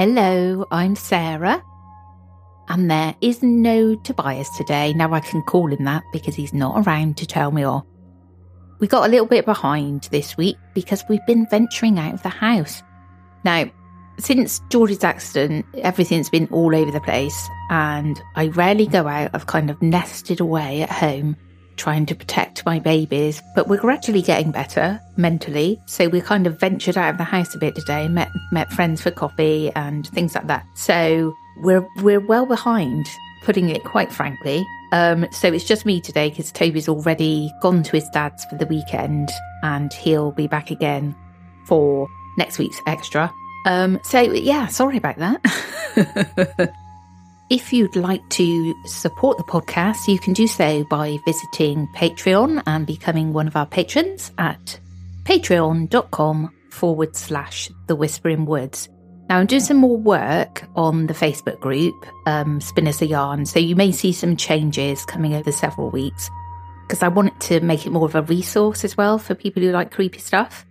Hello, I'm Sarah. And there is no Tobias today. Now I can call him that because he's not around to tell me off. We got a little bit behind this week because we've been venturing out of the house. Now, since George's accident, everything's been all over the place, and I rarely go out. I've kind of nested away at home trying to protect my babies, but we're gradually getting better mentally. So we kind of ventured out of the house a bit today, met met friends for coffee and things like that. So we're we're well behind, putting it quite frankly. Um, so it's just me today because Tobie's already gone to his dad's for the weekend, and he'll be back again for next week's extra. Um, so yeah, sorry about that. If you'd like to support the podcast, you can do so by visiting Patreon and becoming one of our patrons at patreon.com forward slash the whispering woods. Now, I'm doing some more work on the Facebook group, um, Spinners a Yarn, so you may see some changes coming over several weeks because I wanted to make it more of a resource as well for people who like creepy stuff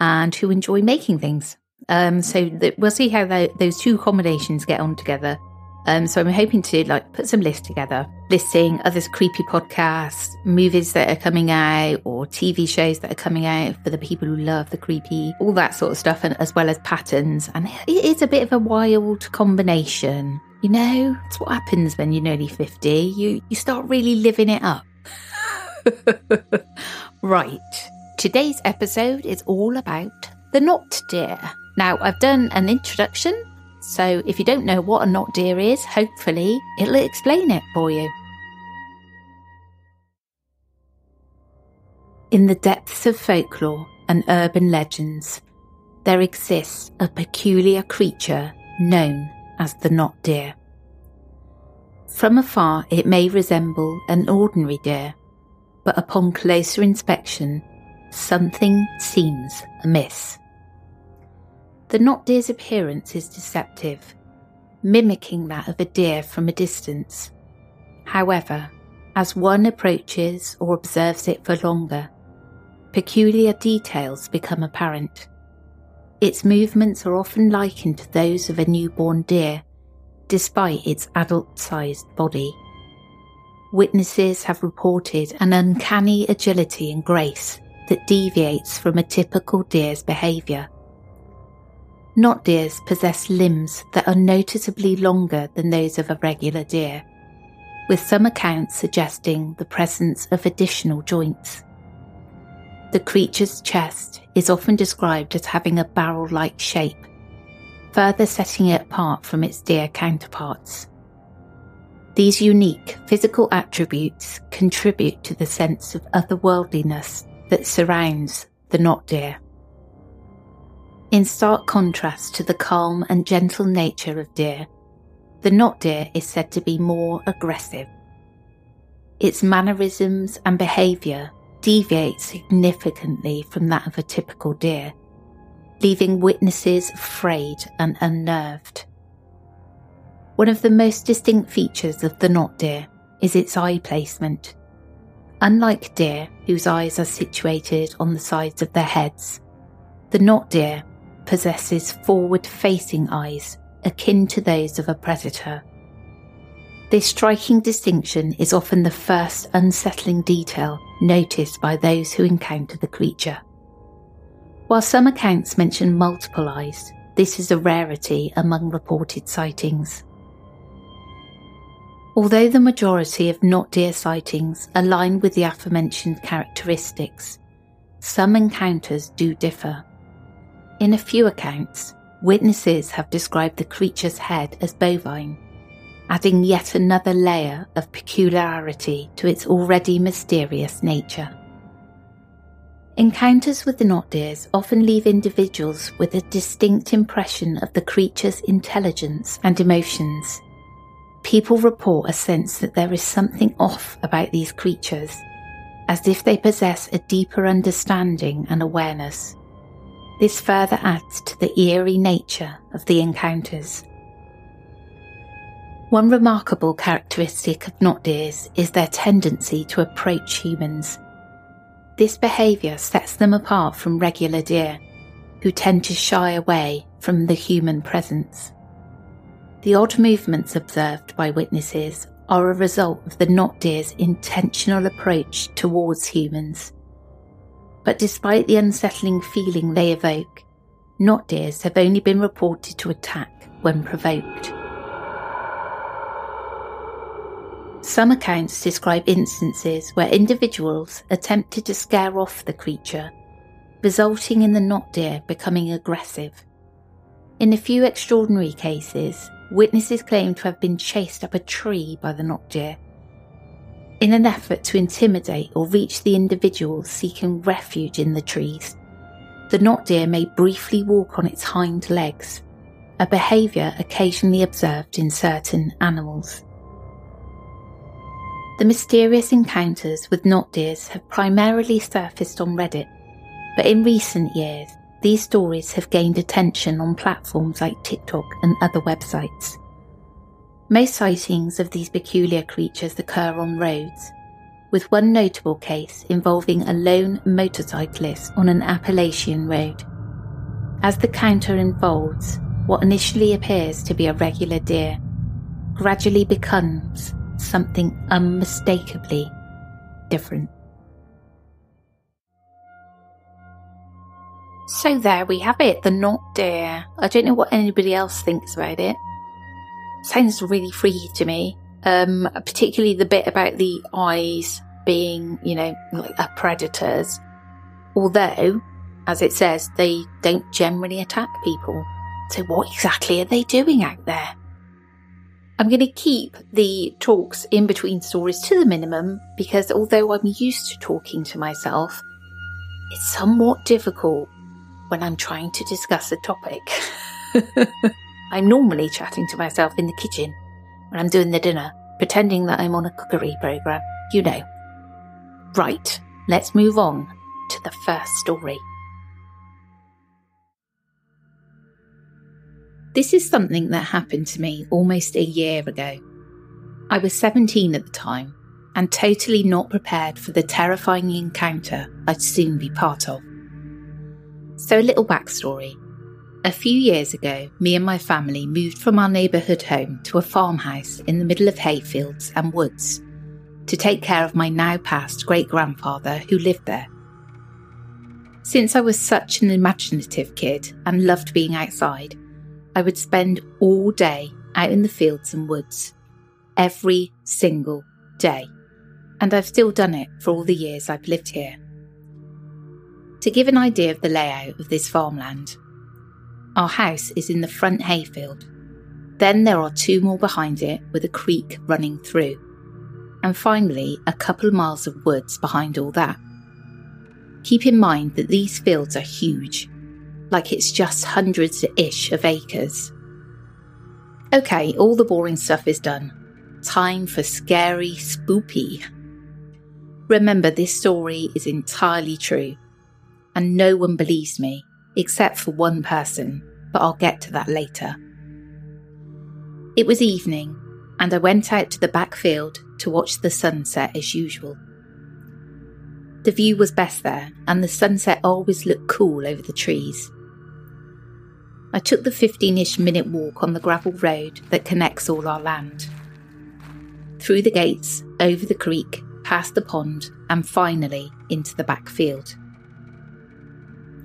and who enjoy making things. Um, so we'll see how tho- those two combinations get on together. Um, so I'm hoping to like put some lists together, listing other creepy podcasts, movies that are coming out, or TV shows that are coming out for the people who love the creepy, all that sort of stuff, and as well as patterns. And it is a bit of a wild combination. You know, it's what happens when you're nearly 50. You you start really living it up. right. Today's episode is all about the not deer. Now, I've done an introduction so if you don't know what a not deer is, hopefully it'll explain it for you. In the depths of folklore and urban legends, there exists a peculiar creature known as the not deer. From afar, it may resemble an ordinary deer, but upon closer inspection, something seems amiss. The not deer's appearance is deceptive, mimicking that of a deer from a distance. However, as one approaches or observes it for longer, peculiar details become apparent. Its movements are often likened to those of a newborn deer, despite its adult sized body. Witnesses have reported an uncanny agility and grace that deviates from a typical deer's behaviour. Not deers possess limbs that are noticeably longer than those of a regular deer, with some accounts suggesting the presence of additional joints. the creature's chest is often described as having a barrel like shape, further setting it apart from its deer counterparts. These unique physical attributes contribute to the sense of otherworldliness that surrounds the not deer. In stark contrast to the calm and gentle nature of deer, the not deer is said to be more aggressive. Its mannerisms and behaviour deviate significantly from that of a typical deer, leaving witnesses afraid and unnerved. One of the most distinct features of the not deer is its eye placement. Unlike deer, whose eyes are situated on the sides of their heads, the not deer possesses forward facing eyes akin to those of a predator. This striking distinction is often the first unsettling detail noticed by those who encounter the creature. While some accounts mention multiple eyes, this is a rarity among reported sightings. Although the majority of not deer sightings align with the aforementioned characteristics, some encounters do differ. In a few accounts, witnesses have described the creature's head as bovine, adding yet another layer of peculiarity to its already mysterious nature. Encounters with the not deers often leave individuals with a distinct impression of the creature's intelligence and emotions. People report a sense that there is something off about these creatures, as if they possess a deeper understanding and awareness. This further adds to the eerie nature of the encounters. One remarkable characteristic of not deers is their tendency to approach humans. This behaviour sets them apart from regular deer, who tend to shy away from the human presence. The odd movements observed by witnesses are a result of the not deer's intentional approach towards humans. But despite the unsettling feeling they evoke, not deers have only been reported to attack when provoked. Some accounts describe instances where individuals attempted to scare off the creature, resulting in the not deer becoming aggressive. In a few extraordinary cases, witnesses claim to have been chased up a tree by the not deer in an effort to intimidate or reach the individuals seeking refuge in the trees. The not deer may briefly walk on its hind legs, a behaviour occasionally observed in certain animals. The mysterious encounters with not deers have primarily surfaced on Reddit, but in recent years, these stories have gained attention on platforms like TikTok and other websites. Most sightings of these peculiar creatures occur on roads, with one notable case involving a lone motorcyclist on an Appalachian road. As the counter unfolds, what initially appears to be a regular deer gradually becomes something unmistakably different. So there we have it, the not deer. I don't know what anybody else thinks about it sounds really freaky to me. Um, particularly the bit about the eyes being, you know, like a predators. Although, as it says, they don't generally attack people. So what exactly are they doing out there? I'm going to keep the talks in between stories to the minimum because although I'm used to talking to myself, it's somewhat difficult when I'm trying to discuss a topic. I'm normally chatting to myself in the kitchen when I'm doing the dinner, pretending that I'm on a cookery programme. You know. Right, let's move on to the first story. This is something that happened to me almost a year ago. I was 17 at the time and totally not prepared for the terrifying encounter I'd soon be part of. So, a little backstory. A few years ago, me and my family moved from our neighbourhood home to a farmhouse in the middle of hayfields and woods to take care of my now passed great grandfather who lived there. Since I was such an imaginative kid and loved being outside, I would spend all day out in the fields and woods. Every single day. And I've still done it for all the years I've lived here. To give an idea of the layout of this farmland, our house is in the front hayfield. Then there are two more behind it with a creek running through. And finally, a couple of miles of woods behind all that. Keep in mind that these fields are huge, like it's just hundreds ish of acres. Okay, all the boring stuff is done. Time for scary spoopy. Remember, this story is entirely true, and no one believes me except for one person, but I'll get to that later. It was evening, and I went out to the back field to watch the sunset as usual. The view was best there, and the sunset always looked cool over the trees. I took the 15 ish minute walk on the gravel road that connects all our land. Through the gates, over the creek, past the pond, and finally into the back field.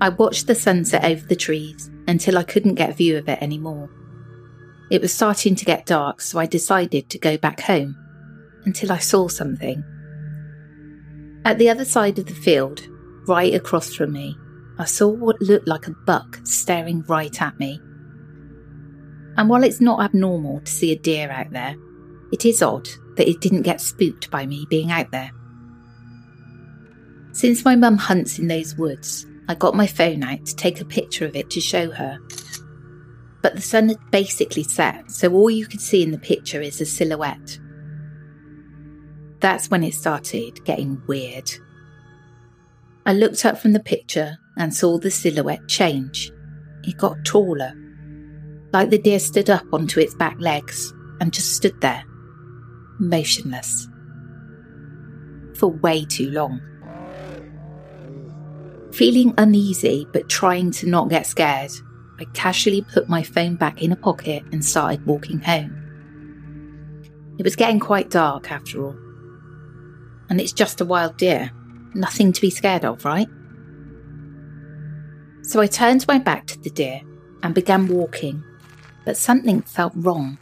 I watched the sunset over the trees until I couldn't get a view of it anymore. It was starting to get dark, so I decided to go back home until I saw something. At the other side of the field, right across from me, I saw what looked like a buck staring right at me. And while it's not abnormal to see a deer out there, it is odd that it didn't get spooked by me being out there. Since my mum hunts in those woods, I got my phone out to take a picture of it to show her. But the sun had basically set, so all you could see in the picture is a silhouette. That's when it started getting weird. I looked up from the picture and saw the silhouette change. It got taller, like the deer stood up onto its back legs and just stood there, motionless, for way too long. Feeling uneasy but trying to not get scared, I casually put my phone back in a pocket and started walking home. It was getting quite dark after all. And it's just a wild deer. Nothing to be scared of, right? So I turned my back to the deer and began walking, but something felt wrong.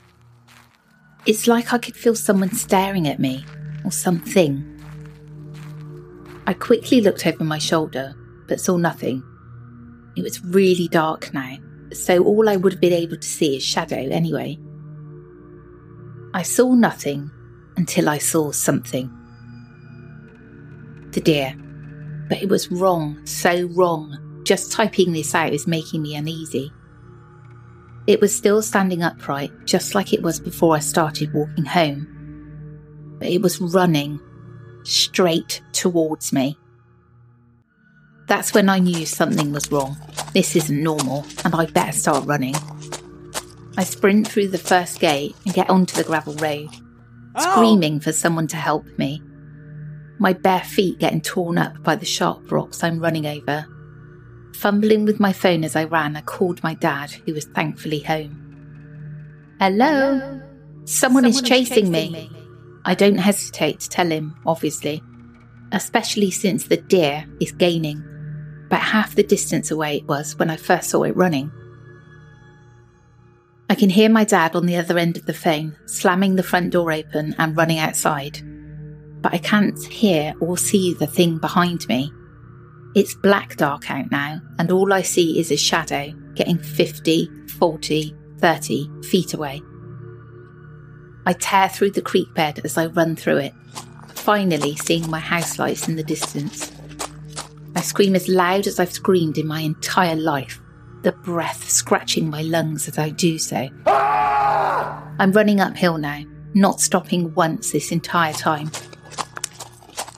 It's like I could feel someone staring at me, or something. I quickly looked over my shoulder but saw nothing. It was really dark now, so all I would have been able to see is shadow anyway. I saw nothing until I saw something. The deer. But it was wrong, so wrong. Just typing this out is making me uneasy. It was still standing upright, just like it was before I started walking home. But it was running straight towards me. That's when I knew something was wrong. This isn't normal, and I'd better start running. I sprint through the first gate and get onto the gravel road, oh. screaming for someone to help me. My bare feet getting torn up by the sharp rocks I'm running over. Fumbling with my phone as I ran, I called my dad, who was thankfully home. Hello? Someone, Someone is, chasing, is chasing me. me. I don't hesitate to tell him, obviously, especially since the deer is gaining about half the distance away it was when I first saw it running. I can hear my dad on the other end of the phone slamming the front door open and running outside, but I can't hear or see the thing behind me. It's black dark out now, and all I see is a shadow getting 50, 40, 30 feet away. I tear through the creek bed as I run through it, finally seeing my house lights in the distance. I scream as loud as I've screamed in my entire life, the breath scratching my lungs as I do so. Ah! I'm running uphill now, not stopping once this entire time.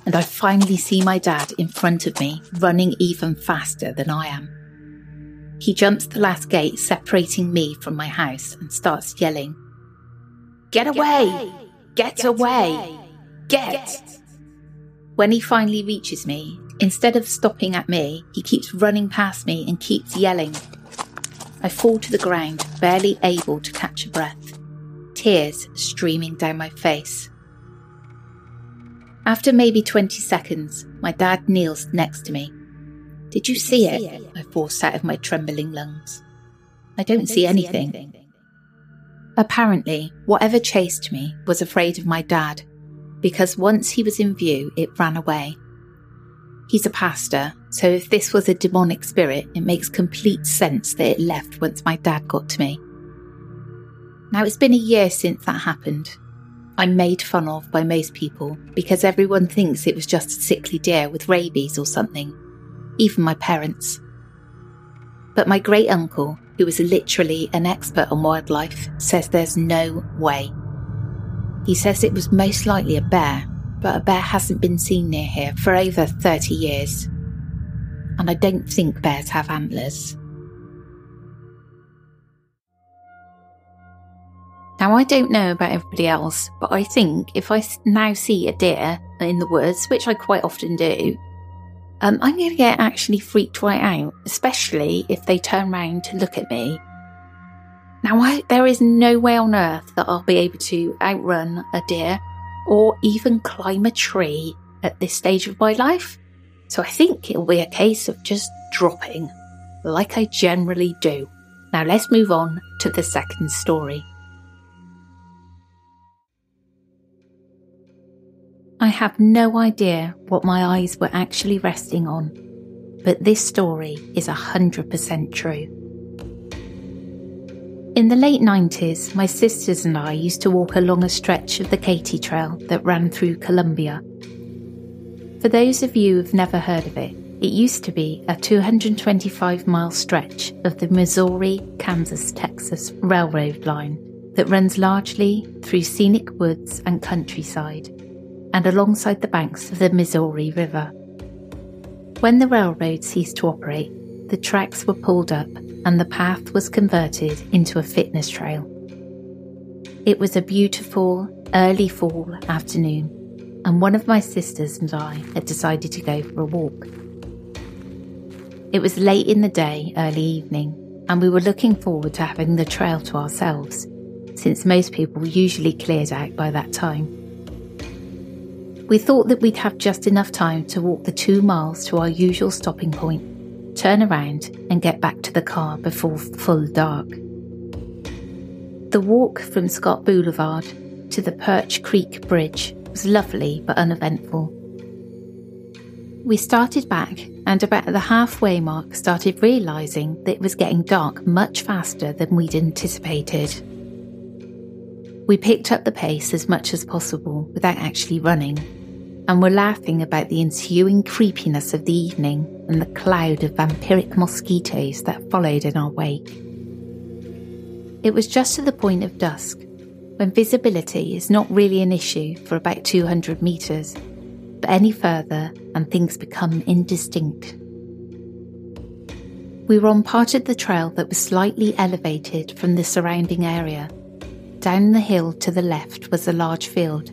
And I finally see my dad in front of me, running even faster than I am. He jumps the last gate separating me from my house and starts yelling, Get away! Get, away. Get! Get! When he finally reaches me, Instead of stopping at me, he keeps running past me and keeps yelling. I fall to the ground, barely able to catch a breath, tears streaming down my face. After maybe 20 seconds, my dad kneels next to me. Did you see it? I force out of my trembling lungs. I don't, see anything. Apparently, whatever chased me was afraid of my dad, because once he was in view, it ran away. He's a pastor, so if this was a demonic spirit, it makes complete sense that it left once my dad got to me. Now, it's been a year since that happened. I'm made fun of by most people because everyone thinks it was just a sickly deer with rabies or something, even my parents. But my great uncle, who is literally an expert on wildlife, says there's no way. He says it was most likely a bear, but a bear hasn't been seen near here for over 30 years. And I don't think bears have antlers. Now, I don't know about everybody else, but I think if I now see a deer in the woods, which I quite often do, um, I'm going to get actually freaked right out, especially if they turn around to look at me. Now, I, there is no way on earth that I'll be able to outrun a deer or even climb a tree at this stage of my life. So I think it'll be a case of just dropping, like I generally do. Now let's move on to the second story. I have no idea what my eyes were actually resting on, but this story is 100% true. In the late 90s, my sisters and I used to walk along a stretch of the Katy Trail that ran through Columbia. For those of you who've never heard of it, it used to be a 225 mile stretch of the Missouri Kansas Texas Railroad line that runs largely through scenic woods and countryside and alongside the banks of the Missouri River. When the railroad ceased to operate, the tracks were pulled up and the path was converted into a fitness trail. It was a beautiful, early fall afternoon, and one of my sisters and I had decided to go for a walk. It was late in the day, early evening, and we were looking forward to having the trail to ourselves, since most people usually cleared out by that time. We thought that we'd have just enough time to walk the two miles to our usual stopping point, turn around, and get back to the car before full dark. The walk from Scott Boulevard to the Perche Creek Bridge was lovely but uneventful. We started back and about the halfway mark started realising that it was getting dark much faster than we'd anticipated. We picked up the pace as much as possible without actually running and were laughing about the ensuing creepiness of the evening and the cloud of vampiric mosquitoes that followed in our wake. It was just to the point of dusk, when visibility is not really an issue for about 200 metres, but any further and things become indistinct. We were on part of the trail that was slightly elevated from the surrounding area. Down the hill to the left was a large field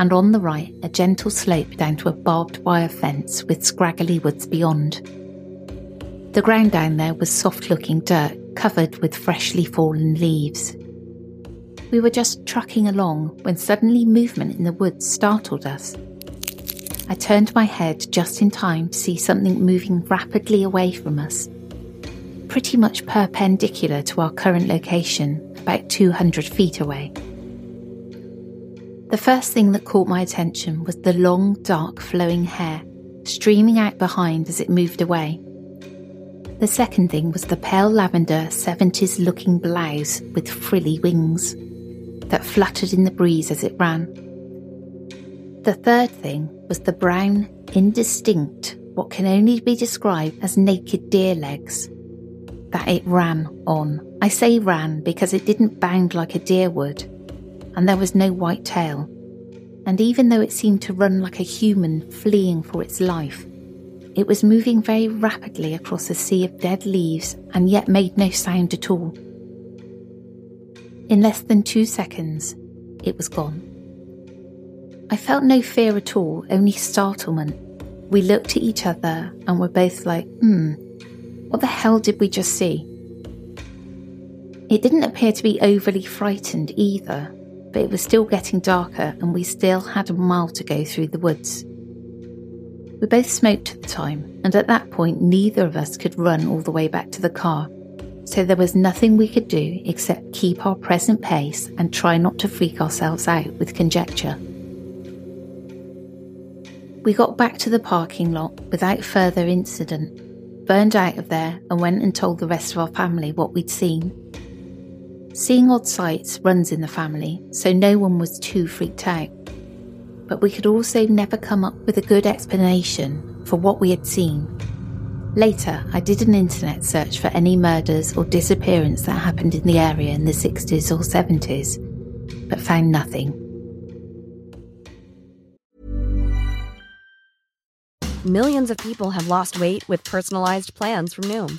and on the right, a gentle slope down to a barbed wire fence with scraggly woods beyond. The ground down there was soft looking dirt covered with freshly fallen leaves. We were just trucking along when suddenly movement in the woods startled us. I turned my head just in time to see something moving rapidly away from us, pretty much perpendicular to our current location, about 200 feet away. The first thing that caught my attention was the long, dark, flowing hair streaming out behind as it moved away. The second thing was the pale lavender 70s looking blouse with frilly wings that fluttered in the breeze as it ran. The third thing was the brown, indistinct, what can only be described as naked deer legs that it ran on. I say ran because it didn't bound like a deer would and there was no white tail. And even though it seemed to run like a human fleeing for its life, it was moving very rapidly across a sea of dead leaves and yet made no sound at all. In less than two seconds, it was gone. I felt no fear at all, only startlement. We looked at each other and were both like, hmm, what the hell did we just see? It didn't appear to be overly frightened either, but it was still getting darker and we still had a mile to go through the woods. We both smoked at the time, and at that point, neither of us could run all the way back to the car, so there was nothing we could do except keep our present pace and try not to freak ourselves out with conjecture. We got back to the parking lot without further incident, burned out of there, and went and told the rest of our family what we'd seen. Seeing odd sights runs in the family, so no one was too freaked out. But we could also never come up with a good explanation for what we had seen. Later, I did an internet search for any murders or disappearance that happened in the area in the 60s or 70s, but found nothing. Millions of people have lost weight with personalized plans from Noom,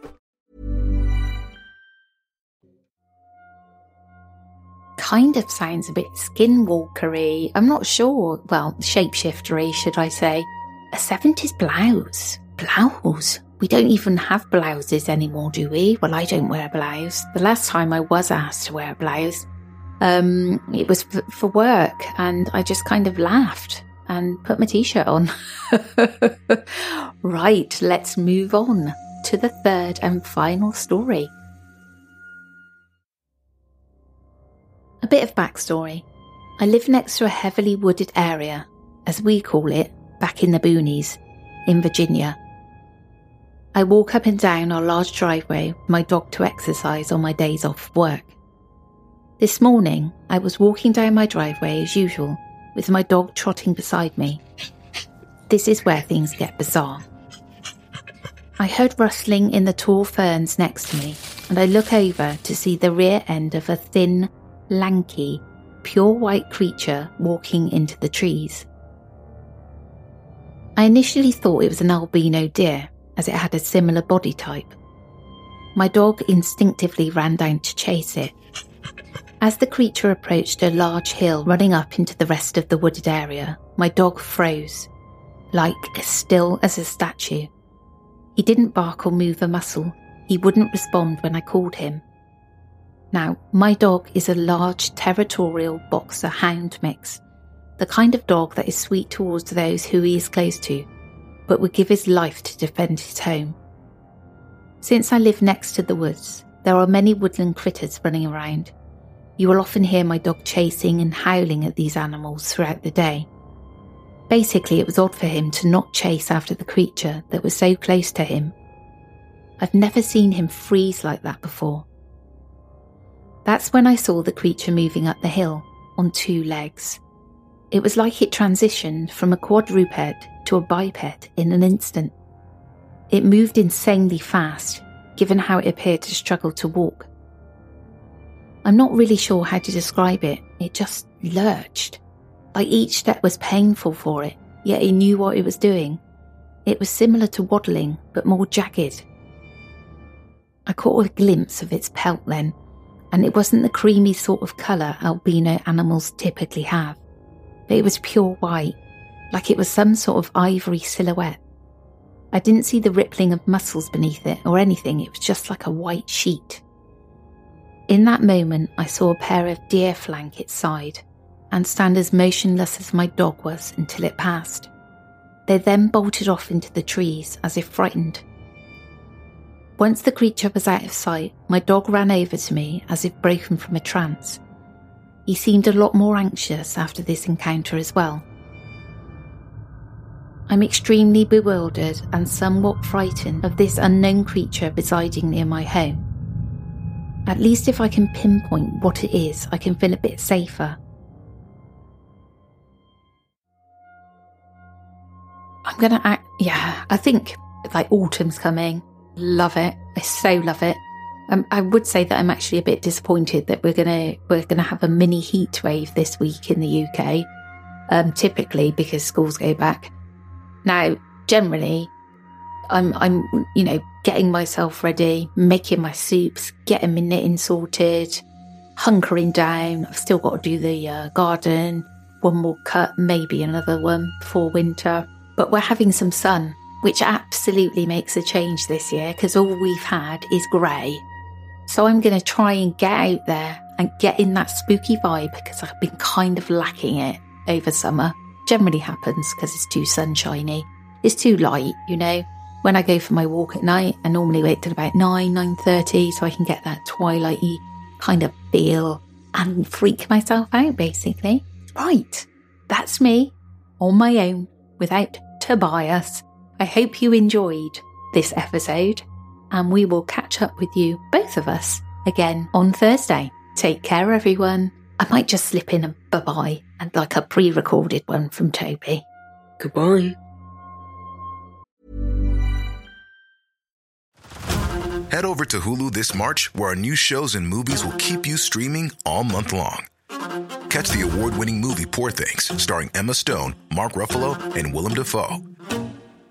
Kind of sounds a bit skinwalkery. I'm not sure. Well, shapeshiftery, should I say. A 70s blouse. Blouse? We don't even have blouses anymore, do we? Well, I don't wear a blouse. The last time I was asked to wear a blouse, um, it was for work, and I just kind of laughed and put my t-shirt on. right, let's move on to the third and final story. A bit of backstory. I live next to a heavily wooded area, as we call it, back in the boonies, in Virginia. I walk up and down our large driveway with my dog to exercise on my days off work. This morning, I was walking down my driveway as usual, with my dog trotting beside me. This is where things get bizarre. I heard rustling in the tall ferns next to me, and I look over to see the rear end of a thin, lanky, pure white creature walking into the trees. I initially thought it was an albino deer, as it had a similar body type. My dog instinctively ran down to chase it. As the creature approached a large hill running up into the rest of the wooded area, my dog froze, like as still as a statue. He didn't bark or move a muscle. He wouldn't respond when I called him. Now, my dog is a large territorial boxer hound mix, the kind of dog that is sweet towards those who he is close to, but would give his life to defend his home. Since I live next to the woods, there are many woodland critters running around. You will often hear my dog chasing and howling at these animals throughout the day. Basically, it was odd for him to not chase after the creature that was so close to him. I've never seen him freeze like that before. That's when I saw the creature moving up the hill on two legs. It was like it transitioned from a quadruped to a biped in an instant. It moved insanely fast, given how it appeared to struggle to walk. I'm not really sure how to describe it, it just lurched. Like each step was painful for it, yet it knew what it was doing. It was similar to waddling, but more jagged. I caught a glimpse of its pelt then, and it wasn't the creamy sort of colour albino animals typically have, but it was pure white, like it was some sort of ivory silhouette. I didn't see the rippling of muscles beneath it or anything, it was just like a white sheet. In that moment, I saw a pair of deer flank its side and stand as motionless as my dog was until it passed. They then bolted off into the trees as if frightened. Once the creature was out of sight, my dog ran over to me as if broken from a trance. He seemed a lot more anxious after this encounter as well. I'm extremely bewildered and somewhat frightened of this unknown creature residing near my home. At least if I can pinpoint what it is, I can feel a bit safer. I'm gonna act, yeah, I think like autumn's coming. Love it. I so love it. Um, I would say that I'm actually a bit disappointed that we're gonna we're gonna have a mini heat wave this week in the UK. Um, typically because schools go back. Now, generally, I'm I'm you know getting myself ready, making my soups, getting my knitting sorted, hunkering down. I've still got to do the uh, garden, one more cut, maybe another one before winter. But we're having some sun, which absolutely makes a change this year because all we've had is grey. So I'm going to try and get out there and get in that spooky vibe because I've been kind of lacking it over summer. Generally happens because it's too sunshiny. It's too light, you know. When I go for my walk at night, I normally wait till about 9, 9.30 so I can get that twilighty kind of feel and freak myself out, basically. Right, that's me on my own without Tobias. I hope you enjoyed this episode, and we will catch up with you, both of us, again on Thursday. Take care, everyone. I might just slip in a bye bye and like a pre recorded one from Tobie. Goodbye. Head over to Hulu this March, where our new shows and movies will keep you streaming all month long. Catch the award winning movie Poor Things, starring Emma Stone, Mark Ruffalo, and Willem Dafoe.